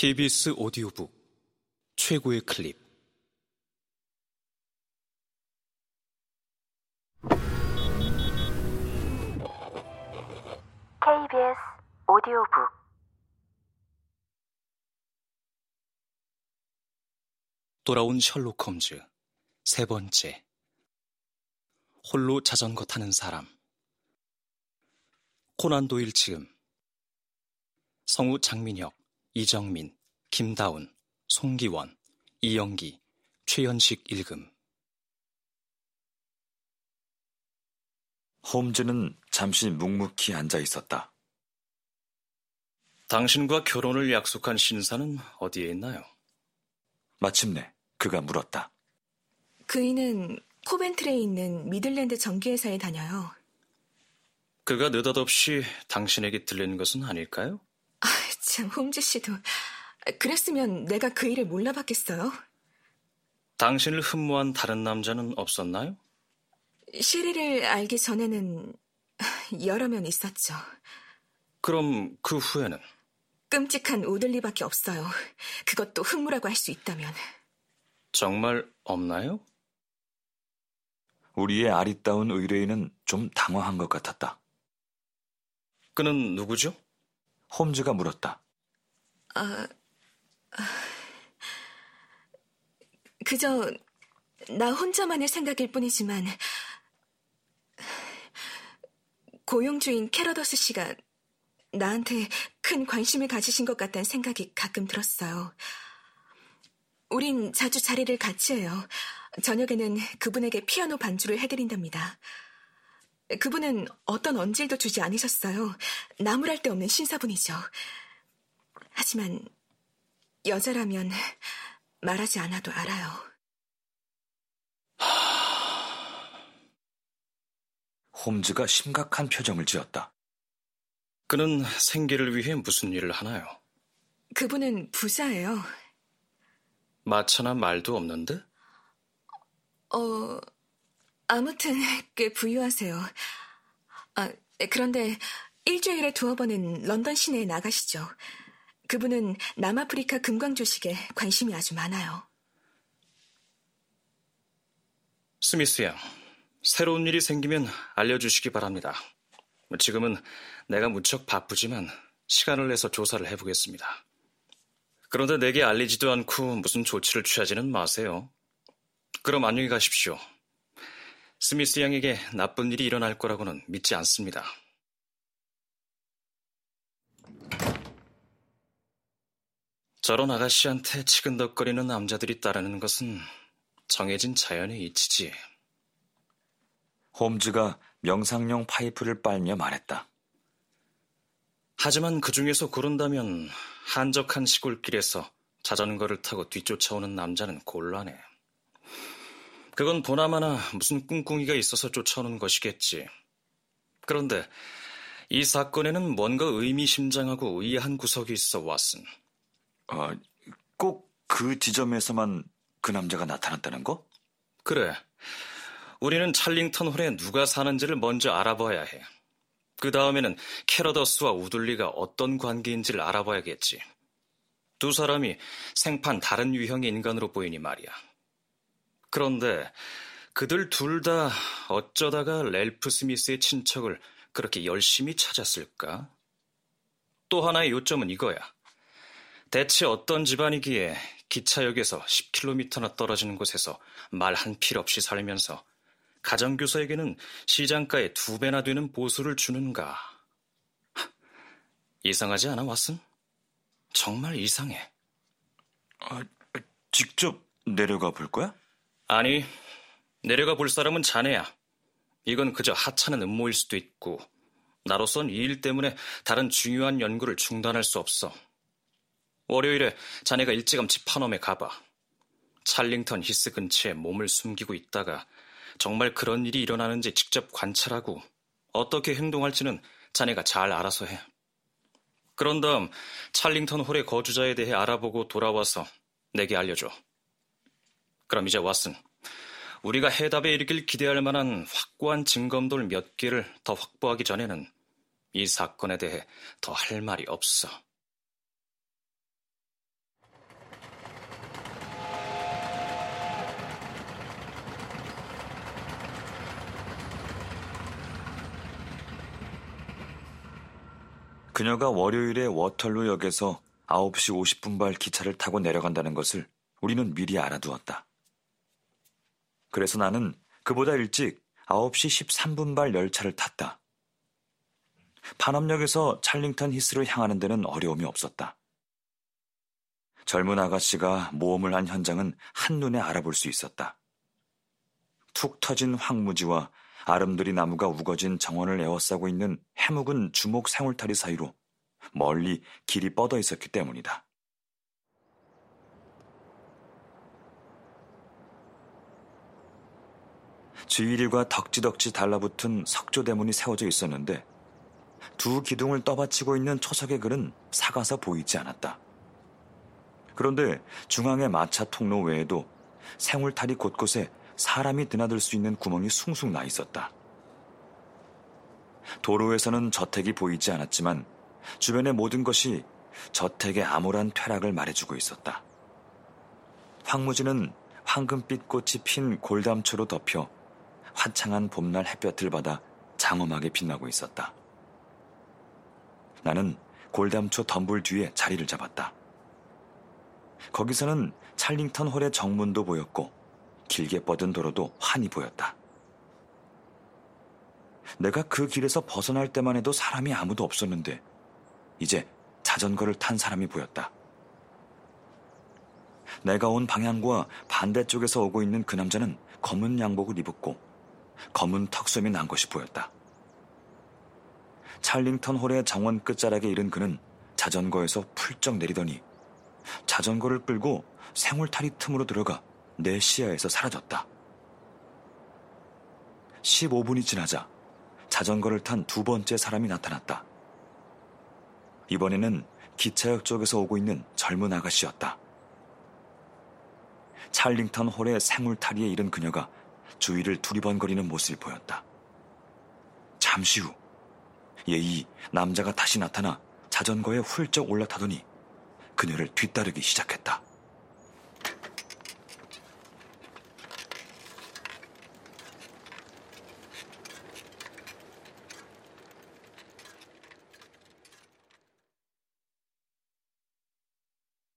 KBS 오디오북 최고의 클립. KBS 오디오북. 돌아온 셜록 홈즈 세 번째. 홀로 자전거 타는 사람. 코난 도일 지음. 성우 장민혁, 이정민, 김다운, 송기원, 이영기, 최현식 읽음 홈즈는 잠시 묵묵히 앉아 있었다. 당신과 결혼을 약속한 신사는 어디에 있나요? 마침내 그가 물었다. 그이는 코벤트리에 있는 미들랜드 전기회사에 다녀요. 그가 느닷없이 당신에게 들르는 것은 아닐까요? 아, 참, 홈즈 씨도. 그랬으면 내가 그 일을 몰라봤겠어요? 당신을 흠모한 다른 남자는 없었나요? 시릴을 알기 전에는 여러 명 있었죠. 그럼 그 후에는? 끔찍한 우들리밖에 없어요. 그것도 흠모라고 할 수 있다면. 정말 없나요? 우리의 아리따운 의뢰인은 좀 당황한 것 같았다. 그는 누구죠? 홈즈가 물었다. 아, 아, 그저 나 혼자만의 생각일 뿐이지만 고용 주인 캐러더스 씨가 나한테 큰 관심을 가지신 것 같다는 생각이 가끔 들었어요. 우린 자주 자리를 같이 해요. 저녁에는 그분에게 피아노 반주를 해드린답니다. 그분은 어떤 언질도 주지 않으셨어요. 나무랄 데 없는 신사분이죠. 하지만 여자라면 말하지 않아도 알아요. 홈즈가 심각한 표정을 지었다. 그는 생계를 위해 무슨 일을 하나요? 그분은 부자예요. 마차나 말도 없는데? 어, 아무튼 꽤 부유하세요. 아, 그런데 일주일에 두어 번은 런던 시내에 나가시죠. 그분은 남아프리카 금광 조식에 관심이 아주 많아요. 스미스 양, 새로운 일이 생기면 알려주시기 바랍니다. 지금은 내가 무척 바쁘지만 시간을 내서 조사를 해보겠습니다. 그런데 내게 알리지도 않고 무슨 조치를 취하지는 마세요. 그럼 안녕히 가십시오. 스미스 양에게 나쁜 일이 일어날 거라고는 믿지 않습니다. 저런 아가씨한테 치근덕거리는 남자들이 따르는 것은 정해진 자연의 이치지. 홈즈가 명상용 파이프를 빨며 말했다. 하지만 그 중에서 고른다면 한적한 시골길에서 자전거를 타고 뒤쫓아오는 남자는 곤란해. 그건 보나마나 무슨 꿍꿍이가 있어서 쫓아오는 것이겠지. 그런데 이 사건에는 뭔가 의미심장하고 의아한 구석이 있어 왓슨. 어, 꼭 그 지점에서만 그 남자가 나타났다는 거? 그래. 우리는 찰링턴 홀에 누가 사는지를 먼저 알아봐야 해. 그 다음에는 캐러더스와 우둘리가 어떤 관계인지를 알아봐야겠지. 두 사람이 생판 다른 유형의 인간으로 보이니 말이야. 그런데 그들 둘 다 어쩌다가 렐프 스미스의 친척을 그렇게 열심히 찾았을까? 또 하나의 요점은 이거야. 대체 어떤 집안이기에 기차역에서 10km나 떨어지는 곳에서 말 한 필 없이 살면서 가정교사에게는 시장가의 두 배나 되는 보수를 주는가? 이상하지 않아, 왓슨? 정말 이상해. 아, 직접 내려가 볼 거야? 아니, 내려가 볼 사람은 자네야. 이건 그저 하찮은 음모일 수도 있고, 나로선 이 일 때문에 다른 중요한 연구를 중단할 수 없어. 월요일에 자네가 일찌감치 파넘에 가봐. 찰링턴 히스 근처에 몸을 숨기고 있다가 정말 그런 일이 일어나는지 직접 관찰하고 어떻게 행동할지는 자네가 잘 알아서 해. 그런 다음 찰링턴 홀의 거주자에 대해 알아보고 돌아와서 내게 알려줘. 그럼 이제 왓슨. 우리가 해답에 이르길 기대할 만한 확고한 증거물 몇 개를 더 확보하기 전에는 이 사건에 대해 더 할 말이 없어. 그녀가 월요일에 워털루역에서 9시 50분발 기차를 타고 내려간다는 것을 우리는 미리 알아두었다. 그래서 나는 그보다 일찍 9시 13분발 열차를 탔다. 반암역에서 찰링턴 히스를 향하는 데는 어려움이 없었다. 젊은 아가씨가 모험을 한 현장은 한눈에 알아볼 수 있었다. 툭 터진 황무지와 아름드리 나무가 우거진 정원을 에워싸고 있는 해묵은 주목 생울타리 사이로 멀리 길이 뻗어 있었기 때문이다. 주일과 덕지덕지 달라붙은 석조대문이 세워져 있었는데 두 기둥을 떠받치고 있는 초석의 글은 사가서 보이지 않았다. 그런데 중앙의 마차 통로 외에도 생울타리 곳곳에 사람이 드나들 수 있는 구멍이 숭숭 나 있었다. 도로에서는 저택이 보이지 않았지만 주변의 모든 것이 저택의 암울한 퇴락을 말해주고 있었다. 황무지는 황금빛 꽃이 핀 골담초로 덮여 화창한 봄날 햇볕을 받아 장엄하게 빛나고 있었다. 나는 골담초 덤불 뒤에 자리를 잡았다. 거기서는 찰링턴 홀의 정문도 보였고 길게 뻗은 도로도 환히 보였다. 내가 그 길에서 벗어날 때만 해도 사람이 아무도 없었는데 이제 자전거를 탄 사람이 보였다. 내가 온 방향과 반대쪽에서 오고 있는 그 남자는 검은 양복을 입었고 검은 턱수염이 난 것이 보였다. 찰링턴 홀의 정원 끝자락에 이른 그는 자전거에서 풀쩍 내리더니 자전거를 끌고 생울타리 틈으로 들어가 내 시야에서 사라졌다. 15분이 지나자 자전거를 탄 두 번째 사람이 나타났다. 이번에는 기차역 쪽에서 오고 있는 젊은 아가씨였다. 찰링턴 홀의 생울타리에 이른 그녀가 주위를 두리번거리는 모습이 보였다. 잠시 후 예의 남자가 다시 나타나 자전거에 훌쩍 올라타더니 그녀를 뒤따르기 시작했다.